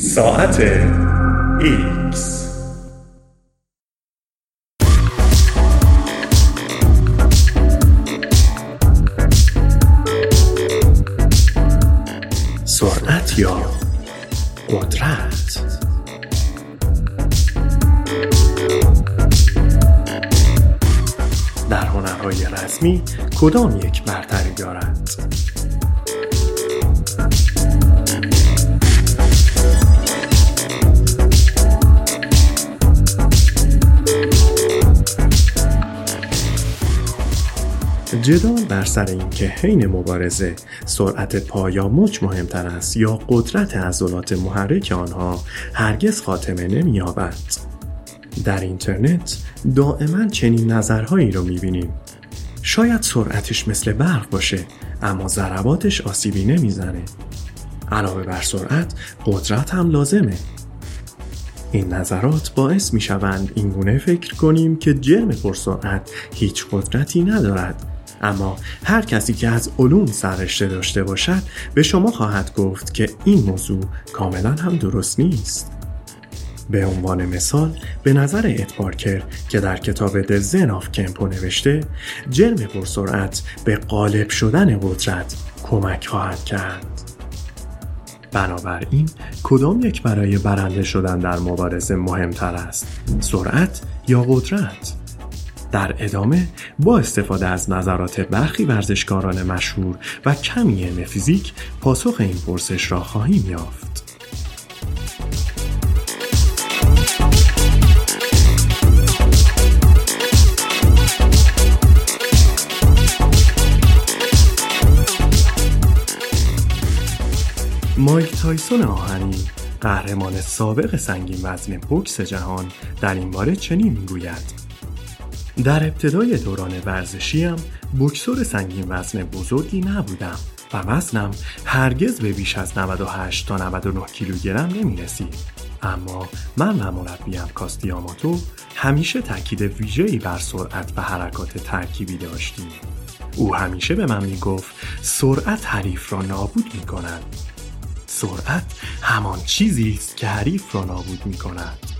ساعت X سرعت یا قدرت در هنرهای رسمی کدام یک برتری دارد؟ جدال بر سر اینکه حین مبارزه سرعت پا یا مچ مهمتر است یا قدرت عضلات محرک آنها هرگز خاتمه نمییابد. در اینترنت دائما چنین نظرهایی رو می‌بینیم. شاید سرعتش مثل برق باشه اما ضرباتش آسیبی نمی‌زنه. علاوه بر سرعت قدرت هم لازمه. این نظرات باعث می شوند اینگونه فکر کنیم که جرم پرسرعت هیچ قدرتی ندارد. اما هر کسی که از علوم سررشته داشته باشد به شما خواهد گفت که این موضوع کاملا هم درست نیست. به عنوان مثال به نظر ادپارکر که در کتاب The Zen of Kempo نوشته جرم پرسرعت به غالب شدن قدرت کمک خواهد کرد. بنابراین کدام یک برای برنده شدن در مبارزه مهمتر است؟ سرعت یا قدرت؟ در ادامه با استفاده از نظرات برخی ورزشکاران مشهور و کمی علم فیزیک پاسخ این پرسش را خواهیم یافت. مایک تایسون آهنی قهرمان سابق سنگین وزن بوکس جهان در این باره چنین می‌گوید در ابتدای دوران ورزشیم بکسور سنگین وزن بزرگی نبودم و وزنم هرگز به بیش از 98 تا 99 کیلوگرم نمی رسید. اما من و مربیم کاستیاماتو همیشه تاکید ویژه‌ای بر سرعت و حرکات ترکیبی داشتیم. او همیشه به من می گفت سرعت حریف را نابود می کند. سرعت همان چیزی است که حریف را نابود می کند.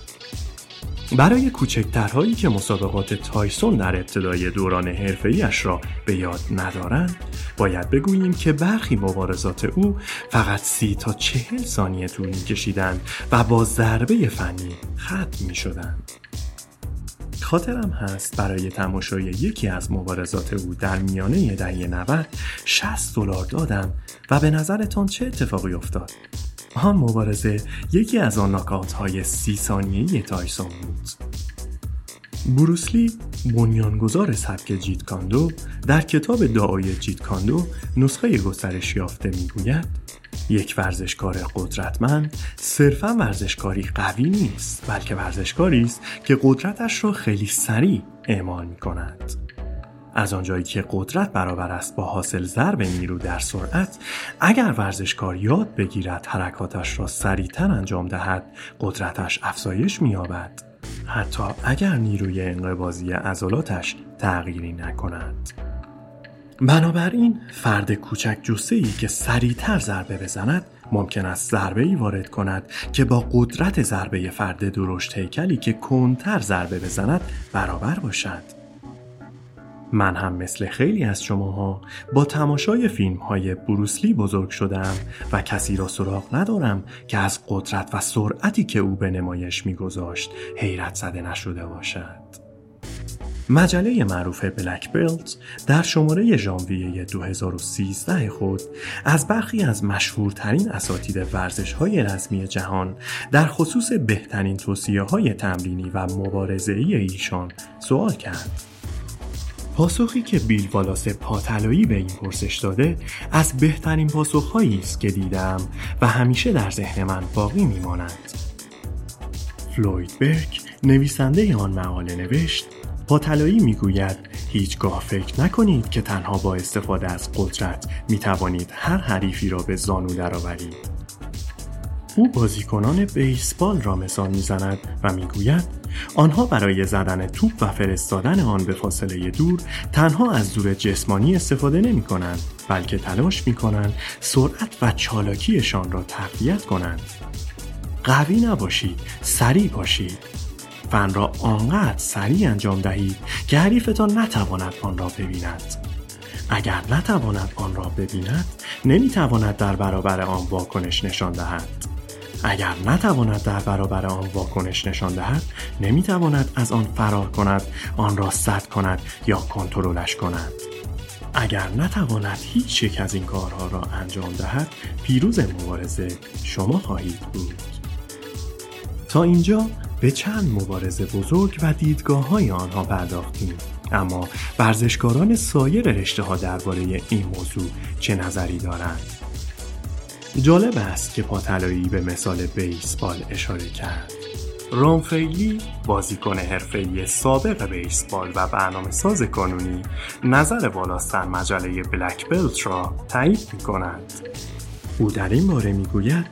برای کوچکترهایی که مسابقات تایسون در ابتدای دوران حرفه‌ایش را به یاد ندارند باید بگوییم که برخی مبارزات او فقط سی تا چهل ثانیه طول میکشیدند و با ضربه فنی ختم می شدند. خاطرم هست برای تماشای یکی از مبارزات او در میانه دهه 90 60 دلار دادم و به نظرتان چه اتفاقی افتاد آن مبارزه یکی از آن ناکات های سی ثانیه‌ای تایسون بود. بروسلی بنیانگذار سبک جیت کان دو در کتاب دائوی جیت کان دو نسخه گسترش یافته می‌گوید یک ورزشکار قدرتمند صرفا ورزشکاری قوی نیست بلکه ورزشکاری است که قدرتش را خیلی سریع اعمال می کند. از آنجایی که قدرت برابر است با حاصل ضرب نیرو در سرعت اگر ورزشکار یاد بگیرد حرکاتش را سریعتر انجام دهد قدرتش افزایش مییابد. حتی اگر نیروی انقباضی عضلاتش تغییری نکند. بنابراین فرد کوچک جسه ای که سریعتر ضربه بزند ممکن است ضربه ای وارد کند که با قدرت ضربه فرد درشت هیکلی که کنتر ضربه بزند برابر باشد. من هم مثل خیلی از شماها با تماشای فیلم های بروسلی بزرگ شدم و کسی را سراغ ندارم که از قدرت و سرعتی که او به نمایش میگذاشت حیرت زده نشده باشد. مجله معروف بلک بیلت در شماره ژانویه 2013 خود از برخی از مشهورترین اساتید ورزش های رسمی جهان در خصوص بهترین توصیه های تمرینی و مبارزه ایشان سوال کرد. پاسخی که بیل والاس پاتلایی به این پرسش داده از بهترین پاسخهایی است که دیدم و همیشه در ذهن من باقی میمانند فلوید برک نویسنده آن مقاله نوشت پاتلایی می‌گوید هیچگاه فکر نکنید که تنها با استفاده از قدرت می توانید هر حریفی را به زانو درآورید. او بازیکنان بیسبال را مثال می‌زند و می‌گوید آنها برای زدن توپ و فرستادن آن به فاصله دور تنها از زور جسمانی استفاده نمی کنند بلکه تلاش می کنند سرعت و چالاکیشان را تقویت کنند. قوی نباشید سریع باشید. فن را آنقدر سریع انجام دهید که حریفتان نتواند آن را ببیند. اگر نتواند آن را ببیند نمی‌تواند در برابر آن واکنش نشان دهد. اگر نتواند در برابر آن واکنش نشان دهد نمی‌تواند از آن فرار کند آن را سد کند یا کنترلش کند. اگر نتواند هیچ یک از این کارها را انجام دهد پیروز مبارزه شما خواهید بود. تا اینجا به چند مبارزه بزرگ و دیدگاه های آنها پرداختیم. اما ورزشکاران سایر رشته ها درباره این موضوع چه نظری دارند؟ جالب است که پاتلایی به مثال بیسبال اشاره کرد. رامفیلی بازیکن حرفه‌ای سابق بیسبال و برنامه ساز کانونی نظر بالاست در مجله بلک بلت را تایید می کند. او در این باره می‌گوید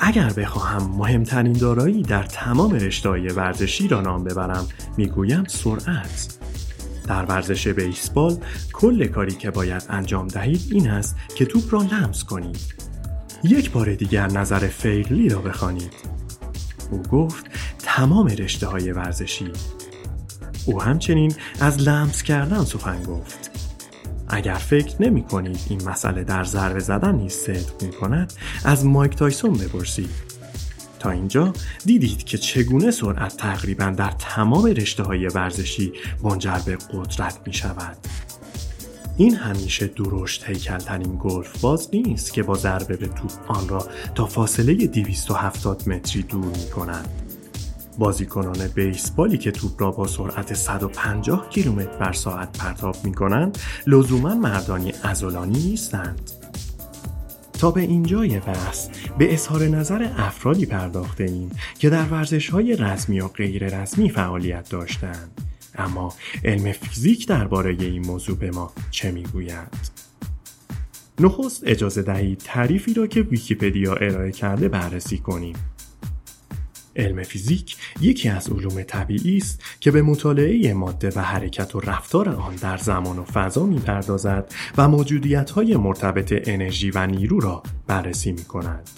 اگر بخواهم مهمترین دارایی در تمام رشته‌های ورزشی را نام ببرم می‌گویم سرعت. در ورزش بیسبال کل کاری که باید انجام دهید این است که توپ را لمس کنید. یک بار دیگر نظر فیرلی را بخوانید او گفت تمام رشته های ورزشی. او همچنین از لمس کردن سخن گفت. اگر فکر نمی کنید این مسئله در ضربه زدن نیز صدق می کند از مایک تایسون بپرسید. تا اینجا دیدید که چگونه سرعت تقریبا در تمام رشته های ورزشی منجر به قدرت می شود این همیشه درشت هیکلترین گلف باز نیست که با ضربه به توپ آن را تا فاصله 270 متری دور می کند. بازیکنان بیسبالی که توپ را با سرعت 150 کیلومتر بر ساعت پرتاب می کنند لزوما مردانی ازولانی نیستند. تا به اینجای بحث به اظهار نظر افرادی پرداخته ایم که در ورزش های رسمی و غیر رسمی فعالیت داشتند اما علم فیزیک درباره این موضوع به ما چه می‌گوید نخست اجازه دهید تعریفی را که ویکیپدیا ارائه کرده بررسی کنیم علم فیزیک یکی از علوم طبیعی است که به مطالعه ماده و حرکت و رفتار آن در زمان و فضا می‌پردازد و موجودیت های مرتبط انرژی و نیرو را بررسی می کند.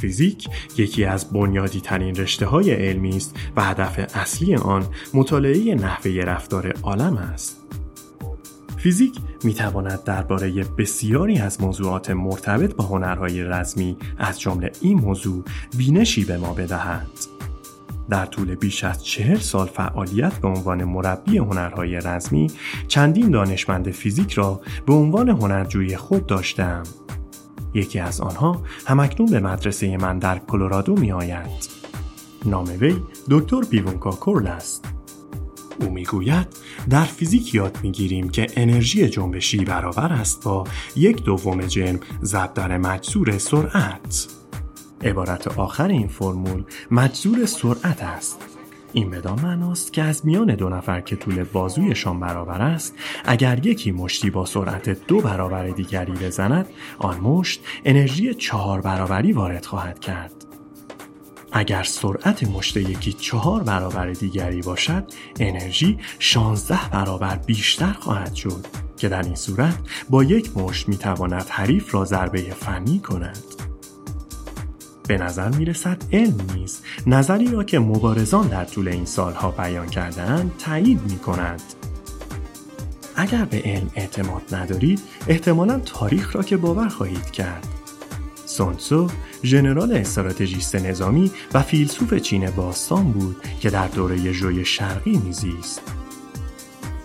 فیزیک یکی از بنیادی ترین رشته های علمی است و هدف اصلی آن مطالعه نحوه رفتار عالم است. فیزیک می تواند درباره بسیاری از موضوعات مرتبط با هنرهای رزمی از جمله این موضوع بینشی به ما بدهد. در طول بیش از چهل سال فعالیت به عنوان مربی هنرهای رزمی چندین دانشمند فیزیک را به عنوان هنرجوی خود داشتم یکی از آنها همکنون به مدرسه من در کلرادو می آید. نام وی دکتر بیوونکا کورل است. او می‌گوید در فیزیک یاد می‌گیریم که انرژی جنبشی برابر است با یک دوم جرم ضرب در مجذور سرعت. عبارت آخر این فرمول مجذور سرعت است این بدان معناست که از میان دو نفر که طول بازویشان برابر است اگر یکی مشتی با سرعت دو برابر دیگری بزند آن مشت انرژی چهار برابری وارد خواهد کرد. اگر سرعت مشت یکی چهار برابر دیگری باشد انرژی 16 برابر بیشتر خواهد شد که در این صورت با یک مشت می‌تواند حریف را ضربه فنی کند. به نظر می رسد علم نیست. نظری را که مبارزان در طول این سالها بیان کردهاند تایید می کند. اگر به علم اعتماد ندارید احتمالا تاریخ را که باور خواهید کرد. سونسو ژنرال استراتژیست نظامی و فیلسوف چین باستان بود که در دوره ژوی شرقی میزیست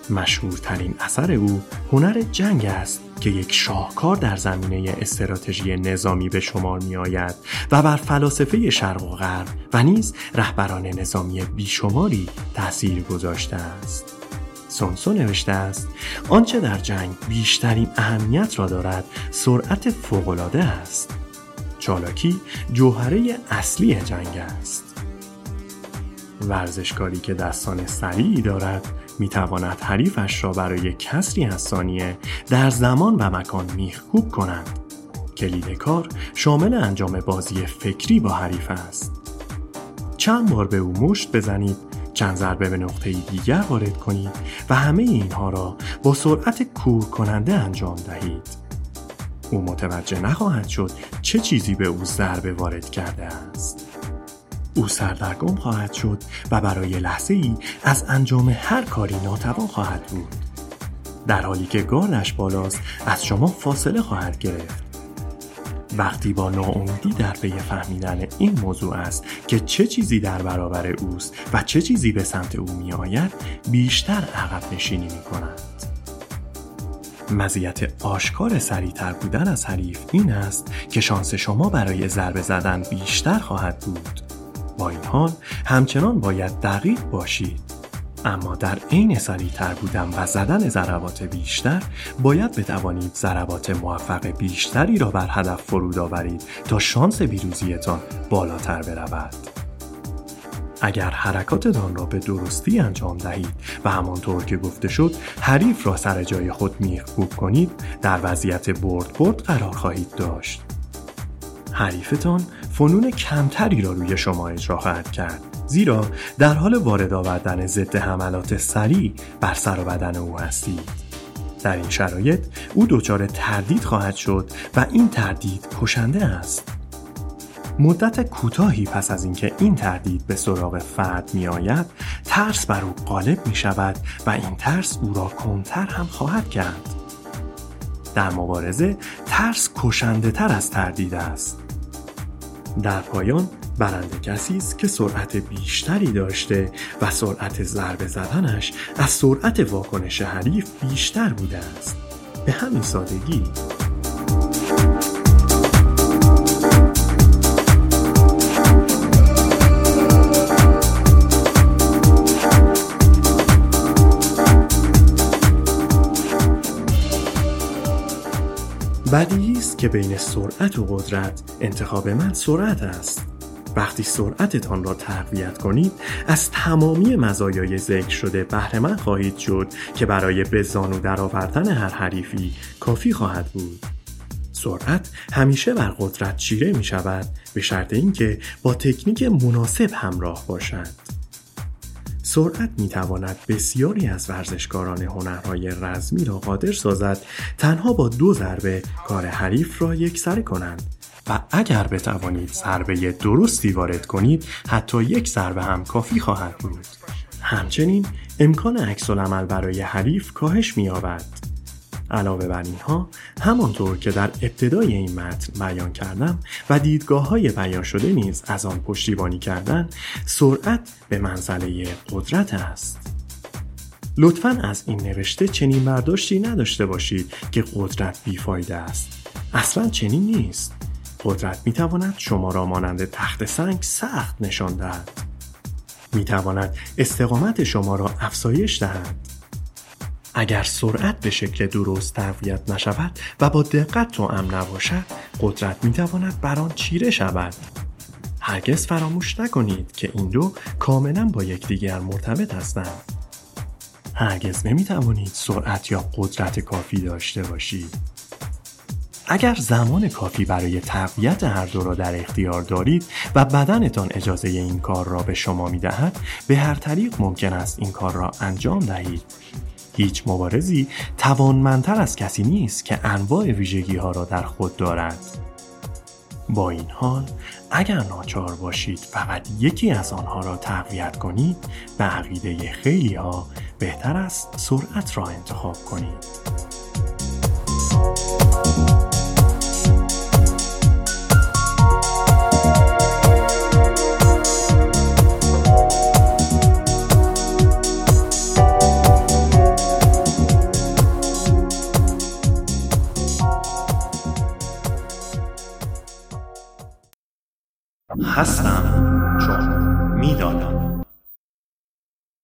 مشهورترین اثر او هنر جنگ است. که یک شاهکار در زمینه استراتژی نظامی به شمار می آید و بر فلاسفه شرق و غرب و نیز رهبران نظامی بیشماری تأثیر گذاشته است. سونسو نوشته است آنچه در جنگ بیشترین اهمیت را دارد سرعت فوقالعاده است چالاکی جوهره اصلی جنگ است ورزشکاری که دستان سریعی دارد می تواند حریفش را برای کسری از ثانیه در زمان و مکان میخکوب کند. کلید کار شامل انجام بازی فکری با حریف است. چند بار به او مشت بزنید چند ضربه به نقطه دیگر وارد کنید و همه اینها را با سرعت کور کننده انجام دهید. او متوجه نخواهد شد چه چیزی به او ضربه وارد کرده است. او سردرگم خواهد شد و برای لحظه ای از انجام هر کاری ناتوان خواهد بود در حالی که گالش بالاست از شما فاصله خواهد گرفت وقتی با ناامیدی در پی فهمیدن این موضوع است که چه چیزی در برابر اوست و چه چیزی به سمت او می آید بیشتر عقب نشینی می کند. مزیت آشکار سریعتر بودن از حریف این است که شانس شما برای ضربه زدن بیشتر خواهد بود. با این حال همچنان باید دقیق باشید. اما در عین سریعتر بودن و زدن ضربات بیشتر باید بتوانید ضربات موفق بیشتری را بر هدف فرود آورید تا شانس پیروزیتان بالاتر برود اگر حرکاتتان را به درستی انجام دهید و همانطور که گفته شد حریف را سر جای خود میخکوب کنید در وضعیت برد برد قرار خواهید داشت حریفتان فنون کمتری را روی شما اجرا خواهد کرد. زیرا در حال وارد آوردن ضد حملات سریع بر سر و بدن او هستید. در این شرایط او دچار تردید خواهد شد و این تردید کشنده است. مدت کوتاهی پس از اینکه این تردید به سراغ فرد می آید ترس بر او غالب می شود و این ترس او را کنتر هم خواهد کرد. در مبارزه ترس کشنده تر از تردید است. در پایان برنده کسی است که سرعت بیشتری داشته و سرعت ضربه زدنش از سرعت واکنش حریف بیشتر بوده است. به همین سادگی. بدیهی است که بین سرعت و قدرت انتخاب من سرعت است. وقتی سرعتتان را تقویت کنید از تمامی مزایای ذکر شده بهره خواهید شد که برای به زانو درآوردن هر حریفی کافی خواهد بود. سرعت همیشه بر قدرت چیره می شود به شرط اینکه با تکنیک مناسب همراه باشد. سرعت می تواند بسیاری از ورزشکاران هنرهای رزمی را قادر سازد تنها با دو ضربه کار حریف را یکسره کنند. و اگر بتوانید ضربه درستی وارد کنید حتی یک ضربه هم کافی خواهد بود. همچنین امکان عکس برای حریف کاهش می‌یابد. علاوه بر اینها همانطور که در ابتدای این متن بیان کردم و دیدگاه های بیان شده نیز از آن پشتیبانی کردن سرعت به منزله قدرت است. لطفا از این نوشته چنین برداشتی نداشته باشید که قدرت بیفایده است. اصلا چنین نیست. قدرت می تواند شما را مانند تخت سنگ سخت نشان دهد. می تواند استقامت شما را افزایش دهد. اگر سرعت به شکل درست تقویت نشود و با دقت تو ام نباشد قدرت می تواند بر آن چیره شود. هرگز فراموش نکنید که این دو کاملا با یکدیگر مرتبط هستند. هرگز نمی توانید سرعت یا قدرت کافی داشته باشید. اگر زمان کافی برای تقویت هر دو را در اختیار دارید و بدنتان اجازه این کار را به شما می دهد به هر طریق ممکن است این کار را انجام دهید. هیچ مبارزی توانمندتر از کسی نیست که انواع ویژگی ها را در خود دارد. با این حال اگر ناچار باشید فقط یکی از آنها را تقویت کنید به عقیده خیلی ها بهتر است سرعت را انتخاب کنید. hast